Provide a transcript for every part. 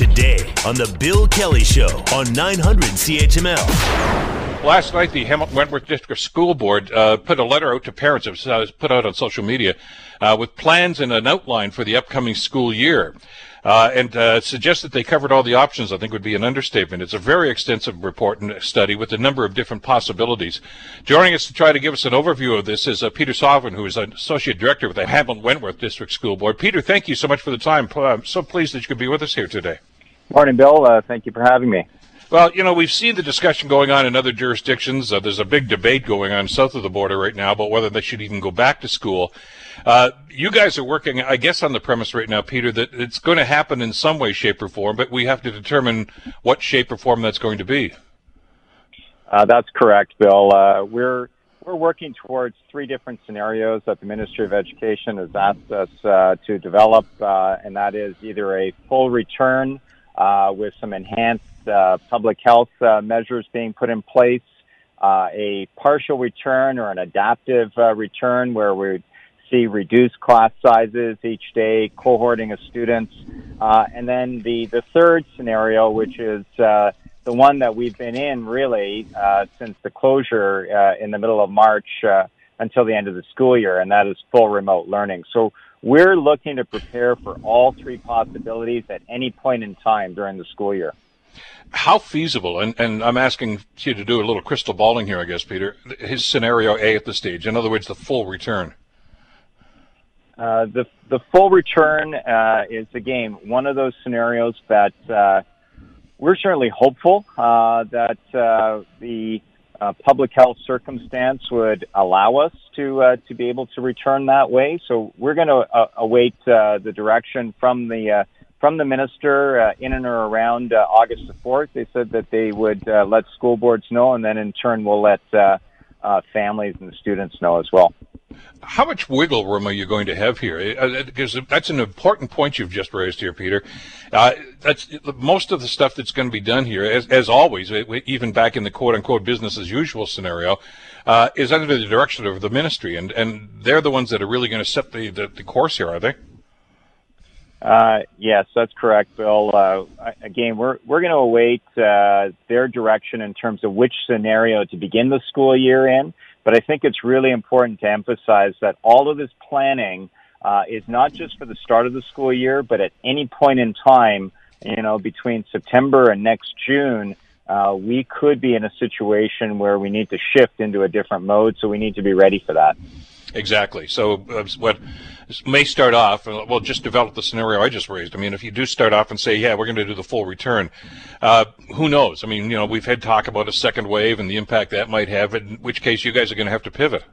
today on The Bill Kelly Show on 900 CHML. Last night, the Hamilton Wentworth District School Board uh, put a letter out to parents. It was uh, put out on social media uh, with plans and an outline for the upcoming school year. Uh, and uh, suggest that they covered all the options, I think would be an understatement. It's a very extensive report and study with a number of different possibilities. Joining us to try to give us an overview of this is uh, Peter Sovran, who is an Associate Director with the Hamilton Wentworth District School Board. Peter, thank you so much for the time. I'm so pleased that you could be with us here today. Morning, Bill. Uh, thank you for having me. Well, you know, we've seen the discussion going on in other jurisdictions. Uh, there's a big debate going on south of the border right now about whether they should even go back to school. Uh, you guys are working, I guess, on the premise right now, Peter, that it's going to happen in some way, shape, or form, but we have to determine what shape or form that's going to be. Uh, that's correct, Bill. Uh, we're we're working towards three different scenarios that the Ministry of Education has asked us uh, to develop, uh, and that is either a full return uh, with some enhanced public health measures being put in place, a partial return or an adaptive return where we see reduced class sizes each day, cohorting of students. Uh, and then the, the third scenario, which is uh, the one that we've been in really uh, since the closure uh, in the middle of March uh, until the end of the school year, and that is full remote learning. So we're looking to prepare for all three possibilities at any point in time during the school year. How feasible, and, and I'm asking you to do a little crystal balling here, I guess, Peter, his scenario A at the stage, in other words, the full return. Uh, the the full return uh, is again one of those scenarios that uh, we're certainly hopeful uh, that uh, public health circumstance would allow us to uh, to be able to return that way. So we're going to uh, await uh, the direction from the uh, from the minister in and or around August the fourth. They said that they would let school boards know, and then in turn we'll let families and students know as well. How much wiggle room are you going to have here? Because uh, uh, that's an important point you've just raised here, Peter. Uh, that's most of the stuff that's going to be done here, as, as always, even back in the quote unquote business as usual scenario, uh, is under the direction of the ministry, and, and they're the ones that are really going to set the, the, the course here, are they? Uh, yes, that's correct, Bill. Uh, again, we're we're going to await uh, their direction in terms of which scenario to begin the school year in. But I think it's really important to emphasize that all of this planning uh, is not just for the start of the school year, but at any point in time, you know, between September and next June, uh, we could be in a situation where we need to shift into a different mode. So we need to be ready for that. Exactly. So uh, what may start off, uh, well, just develop the scenario I just raised. I mean, if you do start off and say, yeah, we're going to do the full return, uh, who knows? I mean, you know, we've had talk about a second wave and the impact that might have, in which case you guys are going to have to pivot.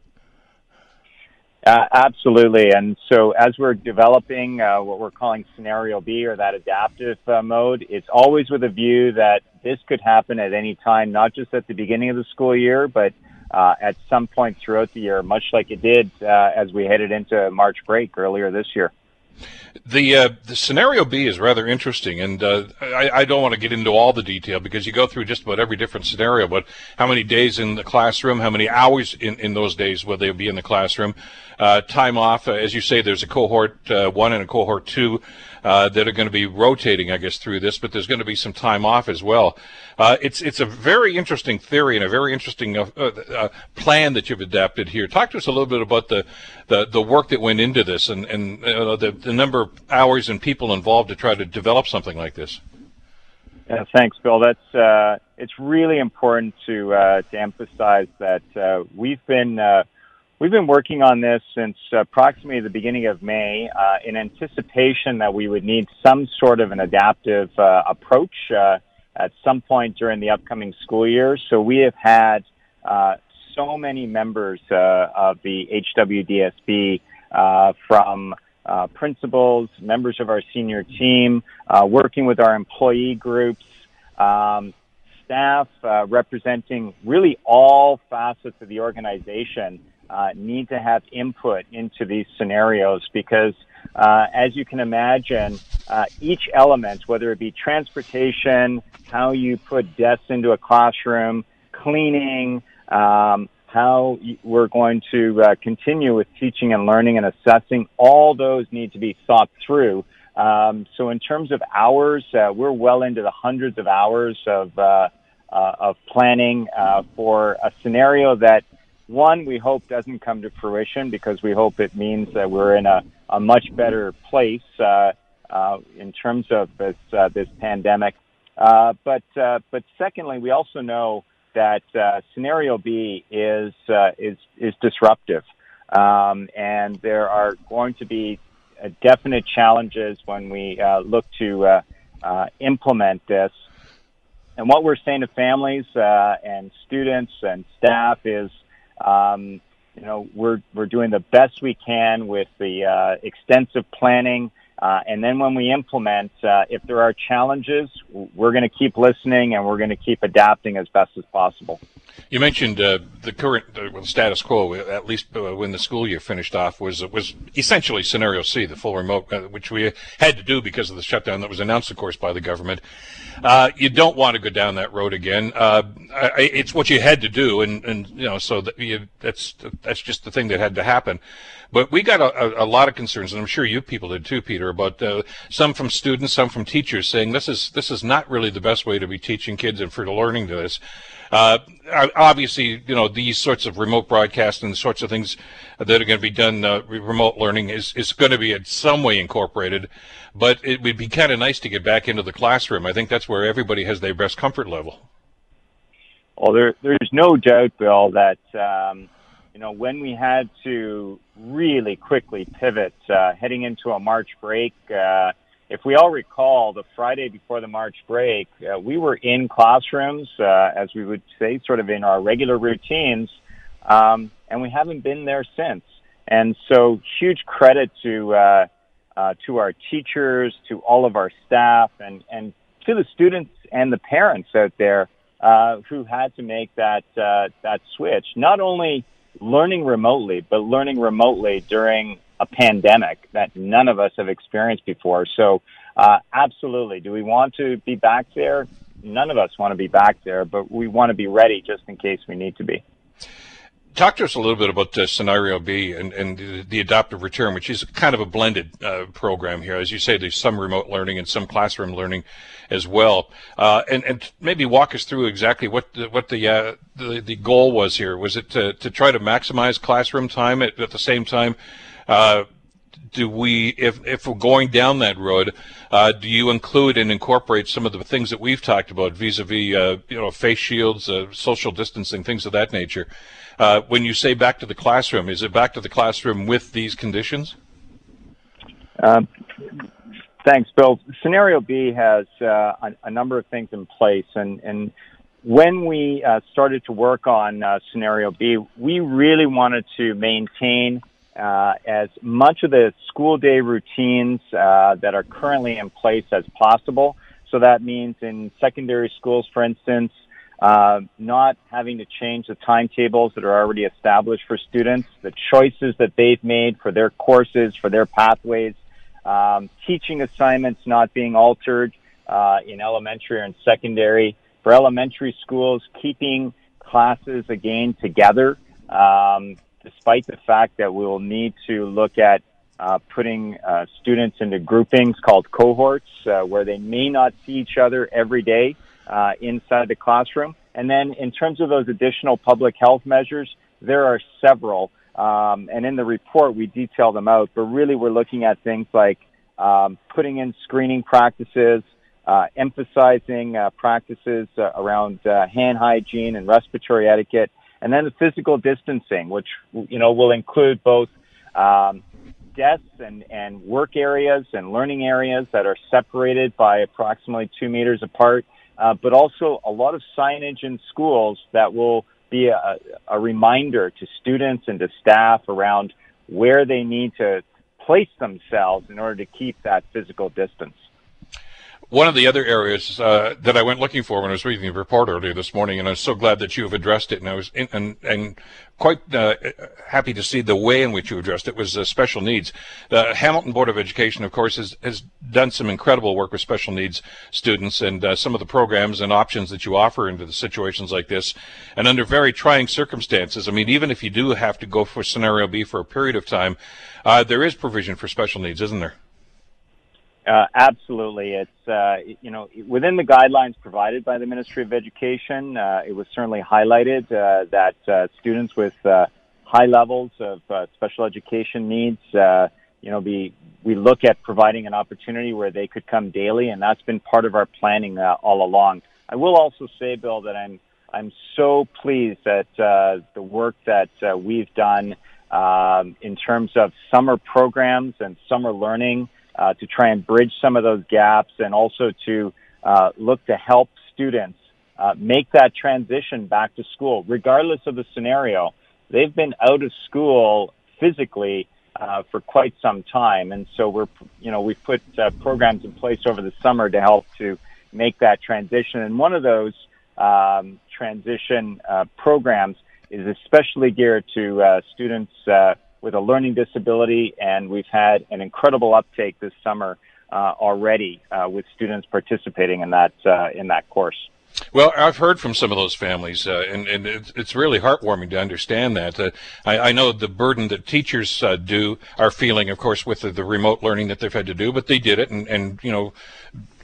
Uh, absolutely. And so as we're developing uh, what we're calling scenario B or that adaptive uh, mode, it's always with a view that this could happen at any time, not just at the beginning of the school year, but uh, at some point throughout the year, much like it did uh, as we headed into March break earlier this year. The uh, the scenario B is rather interesting, and uh, I, I, don't want to get into all the detail because you go through just about every different scenario. But how many days in the classroom? How many hours in, in those days will they be in the classroom? Uh, time off, uh, as you say, there's a cohort uh, one and a cohort two uh, that are going to be rotating, I guess, through this. But there's going to be some time off as well. it's it's a very interesting theory and a very interesting plan that you've adapted here. Talk to us a little bit about the the, the work that went into this and and the the number of hours and people involved to try to develop something like this. Yeah, thanks, Bill. That's uh, it's really important to uh, to emphasize that uh, we've been uh, we've been working on this since approximately the beginning of May uh, in anticipation that we would need some sort of an adaptive uh, approach at some point during the upcoming school year. So we have had so many members of the HWDSB from uh, principals, members of our senior team, uh, working with our employee groups, um, staff uh, representing really all facets of the organization uh, need to have input into these scenarios because, uh, as you can imagine, each element, whether it be transportation, how you put desks into a classroom, cleaning, um, how we're going to uh, continue with teaching and learning and assessing. All those need to be thought through Um, so in terms of hours, uh, we're well into the hundreds of hours of uh, uh, of planning uh, for a scenario that one we hope doesn't come to fruition because we hope it means that we're in a, a much better place uh, in terms of this this pandemic. But but secondly, we also know that uh, scenario B is uh, is is disruptive, um, and there are going to be uh, definite challenges when we uh, look to uh, uh, implement this. And what we're saying to families and students and staff is, um, you know, we're we're doing the best we can with the extensive planning. Uh, and then when we implement, uh, if there are challenges, we're going to keep listening and we're going to keep adapting as best as possible. You mentioned uh, the current uh, status quo, at least uh, when the school year finished off, was was essentially scenario C, the full remote, uh, which we had to do because of the shutdown that was announced, of course, by the government. Uh, you don't want to go down that road again. Uh, it's what you had to do, and, and you know, so that you, that's that's just the thing that had to happen. But we got a, a, lot of concerns, and I'm sure you people did too, Peter, about uh, some from students, some from teachers, saying this is this is not really the best way to be teaching kids and for learning this. Uh, obviously, you know, these sorts of remote broadcast and the sorts of things that are going to be done, uh, remote learning is, is going to be in some way incorporated, but it would be kind of nice to get back into the classroom. I think that's where everybody has their best comfort level. Well, there, there's no doubt, Bill, that, um, you know, when we had to really quickly pivot uh, heading into a March break, uh, if we all recall, the Friday before the March break, uh, we were in classrooms, uh, as we would say, sort of in our regular routines, um, and we haven't been there since. And so, huge credit to uh, uh, to our teachers, to all of our staff, and and to the students and the parents out there who had to make that that switch. Not only learning remotely, but learning remotely during a pandemic that none of us have experienced before. So, uh, absolutely. Do we want to be back there? None of us want to be back there, but we want to be ready just in case we need to be. Talk to us a little bit about uh, Scenario B and, and the adaptive return, which is kind of a blended uh, program here. As you say, there's some remote learning and some classroom learning as well. Uh, and, and maybe walk us through exactly what the, what the, uh, the, the goal was here. Was it to, to try to maximize classroom time at, at the same time uh, do we, if, if we're going down that road, uh, do you include and incorporate some of the things that we've talked about vis-a-vis, uh, you know, face shields, uh, social distancing, things of that nature? Uh, when you say back to the classroom, is it back to the classroom with these conditions? Um, thanks, Bill. Scenario B has uh, a, a, number of things in place, and, and when we started to work on Scenario B, we really wanted to maintain uh, as much of the school day routines uh, that are currently in place as possible. So that means in secondary schools, for instance, uh, not having to change the timetables that are already established for students, the choices that they've made for their courses, for their pathways, um, teaching assignments not being altered uh, in elementary and secondary. For elementary schools, keeping classes again together. Um, despite the fact that we will need to look at uh, putting uh, students into groupings called cohorts uh, where they may not see each other every day uh, inside the classroom. And then in terms of those additional public health measures, there are several. Um, and in the report, we detail them out. But really, we're looking at things like um, putting in screening practices, uh, emphasizing uh, practices around hand hygiene and respiratory etiquette, and then the physical distancing, which you know will include both um, desks and, and work areas and learning areas that are separated by approximately two meters apart, uh, but also a lot of signage in schools that will be a, a reminder to students and to staff around where they need to place themselves in order to keep that physical distance. One of the other areas uh, that I went looking for when I was reading the report earlier this morning, and I'm so glad that you have addressed it, and I was in, and, and quite uh, happy to see the way in which you addressed it was uh, special needs. The Hamilton Board of Education, of course, has, has done some incredible work with special needs students, and uh, some of the programs and options that you offer into the situations like this, and under very trying circumstances. I mean, even if you do have to go for scenario B for a period of time, uh, there is provision for special needs, isn't there? Uh, absolutely. It's, uh, you know, within the guidelines provided by the Ministry of Education, uh, it was certainly highlighted uh, that uh, students with uh, high levels of special education needs, you know, be, we look at providing an opportunity where they could come daily, and that's been part of our planning all along. I will also say, Bill, that I'm I'm so pleased that the work that we've done um, in terms of summer programs and summer learning uh, to try and bridge some of those gaps and also to uh, look to help students uh, make that transition back to school, regardless of the scenario. They've been out of school physically uh, for quite some time, and so we're, you know, we've put uh, programs in place over the summer to help to make that transition. And one of those um, transition uh, programs is especially geared to uh, students uh, with a learning disability, and we've had an incredible uptake this summer uh, already uh, with students participating in that uh, in that course. Well, I've heard from some of those families, uh, and, and it's, it's, really heartwarming to understand that. Uh, I, I, know the burden that teachers uh, do are feeling, of course, with the, the, remote learning that they've had to do, but they did it, and, and you know,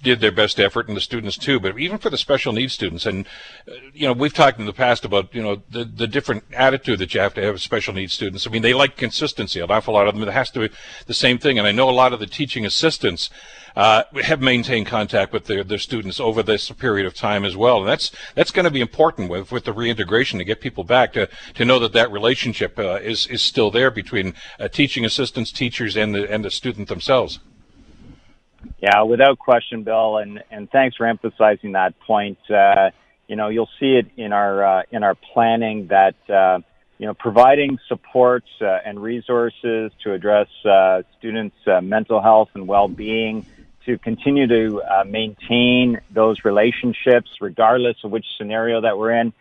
did their best effort, and the students too. But even for the special needs students, and uh, you know, we've talked in the past about you know the the different attitude that you have to have with special needs students. I mean, they like consistency. An awful lot of them. It has to be the same thing. And I know a lot of the teaching assistants uh, have maintained contact with their, their students over this period of time as well. And that's that's going to be important with, with the reintegration to get people back to, to know that that relationship uh, is is still there between uh, teaching assistants, teachers, and the and the student themselves. Yeah, without question, Bill, and and thanks for emphasizing that point. Uh, you know, you'll see it in our uh, in our planning that uh, you know providing supports uh, and resources to address uh, students' uh, mental health and well-being to continue to maintain those relationships, regardless of which scenario that we're in,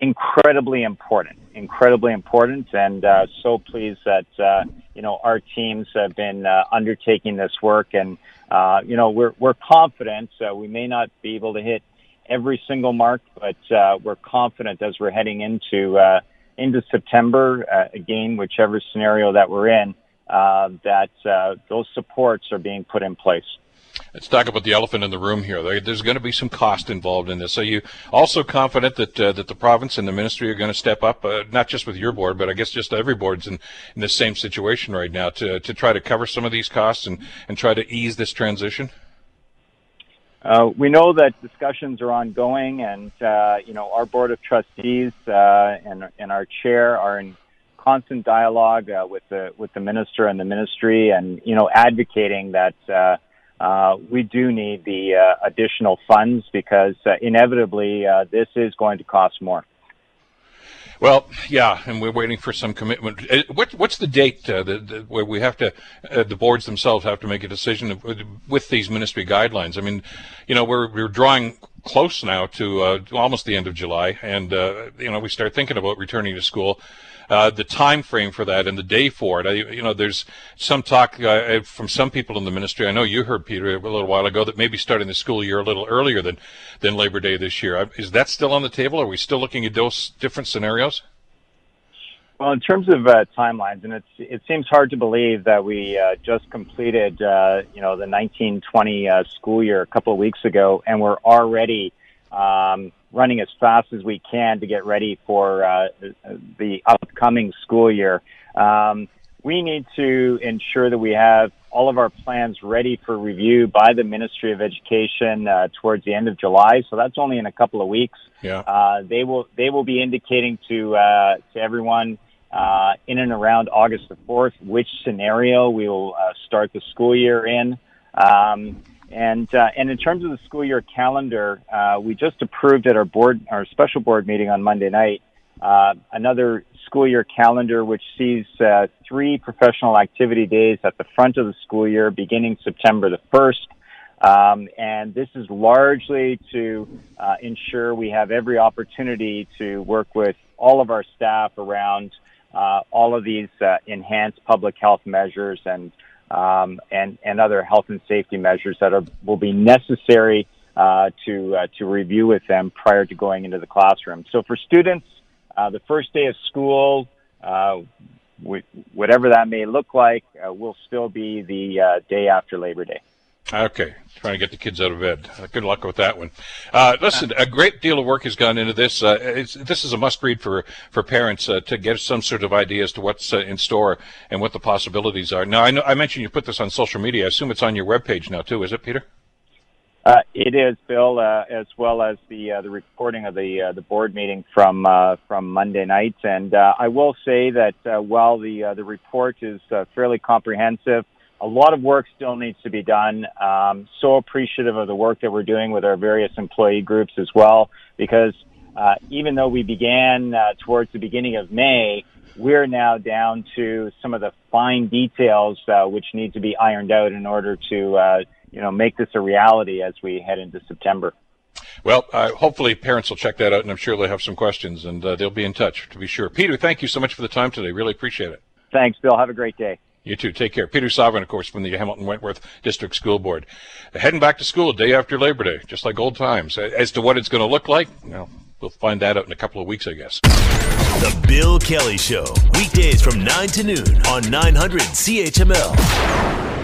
incredibly important. Incredibly important, and so pleased that uh, you know our teams have been uh, undertaking this work, and uh, you know we're we're confident. Uh, we may not be able to hit every single mark, but uh we're confident as we're heading into uh into September again, whichever scenario that we're in, uh that those supports are being put in place. Let's talk about the elephant in the room here. There's going to be some cost involved in this. Are you also confident that uh, that the province and the ministry are going to step up, uh, not just with your board, but I guess just every board's in, in the same situation right now to to try to cover some of these costs and and try to ease this transition? Uh, we know that discussions are ongoing, and uh, you know our board of trustees uh, and and our chair are in constant dialogue uh, with the with the minister and the ministry, and you know advocating that uh, we do need the uh, additional funds because uh, inevitably uh, this is going to cost more. Well, yeah, and we're waiting for some commitment. Uh, what, what's the date uh, the, the, where we have to, the boards themselves have to make a decision with these ministry guidelines? I mean, you know, we're we're drawing close now to almost the end of July, and you know, we start thinking about returning to school uh, the time frame for that and the day for it. I, you know, there's some talk uh, from some people in the ministry. I know you heard Peter a little while ago that maybe starting the school year a little earlier than than Labor Day this year. Uh, is that still on the table? Are we still looking at those different scenarios? Well, in terms of uh, timelines, and it's it seems hard to believe that we uh, just completed, uh, you know, the 1920 uh, school year a couple of weeks ago, and we're already um, running as fast as we can to get ready for uh, the upcoming school year. Um, we need to ensure that we have all of our plans ready for review by the Ministry of Education uh, towards the end of July. So that's only in a couple of weeks. Yeah. Uh, they will they will be indicating to uh, to everyone uh, in and around August the fourth which scenario we will uh, start the school year in. Um, and uh, and in terms of the school year calendar, uh, we just approved at our board our special board meeting on Monday night uh, another school year calendar which sees uh, three professional activity days at the front of the school year beginning September the first. Um, and this is largely to uh, ensure we have every opportunity to work with all of our staff around uh, all of these enhanced public health measures and um, and and other health and safety measures that are will be necessary uh, to uh, to review with them prior to going into the classroom. So for students, uh, the first day of school, uh, whatever that may look like, uh, will still be the uh, day after Labor Day. Okay, trying to get the kids out of bed. Uh, good luck with that one. Uh, listen, a great deal of work has gone into this. Uh, this is a must-read for for parents uh, to get some sort of idea as to what's uh, in store and what the possibilities are. Now, I know I mentioned you put this on social media. I assume it's on your webpage now too. Is it, Peter? Uh, it is, Bill, as well as the the recording of the the board meeting from from Monday night. And I will say that while the the report is fairly comprehensive, a lot of work still needs to be done. Um, so appreciative of the work that we're doing with our various employee groups as well, because even though we began towards the beginning of May, we're now down to some of the fine details which need to be ironed out in order to you know, make this a reality as we head into September. Well, uh, hopefully parents will check that out, and I'm sure they'll have some questions, and uh, they'll be in touch to be sure. Peter, thank you so much for the time today. Really appreciate it. Thanks, Bill. Have a great day. You too. Take care. Peter Sovran, of course, from the Hamilton Wentworth District School Board. Heading back to school day after Labor Day, just like old times. As to what it's going to look like, well, we'll find that out in a couple of weeks, I guess. The Bill Kelly Show, weekdays from 9 to noon on 900 CHML.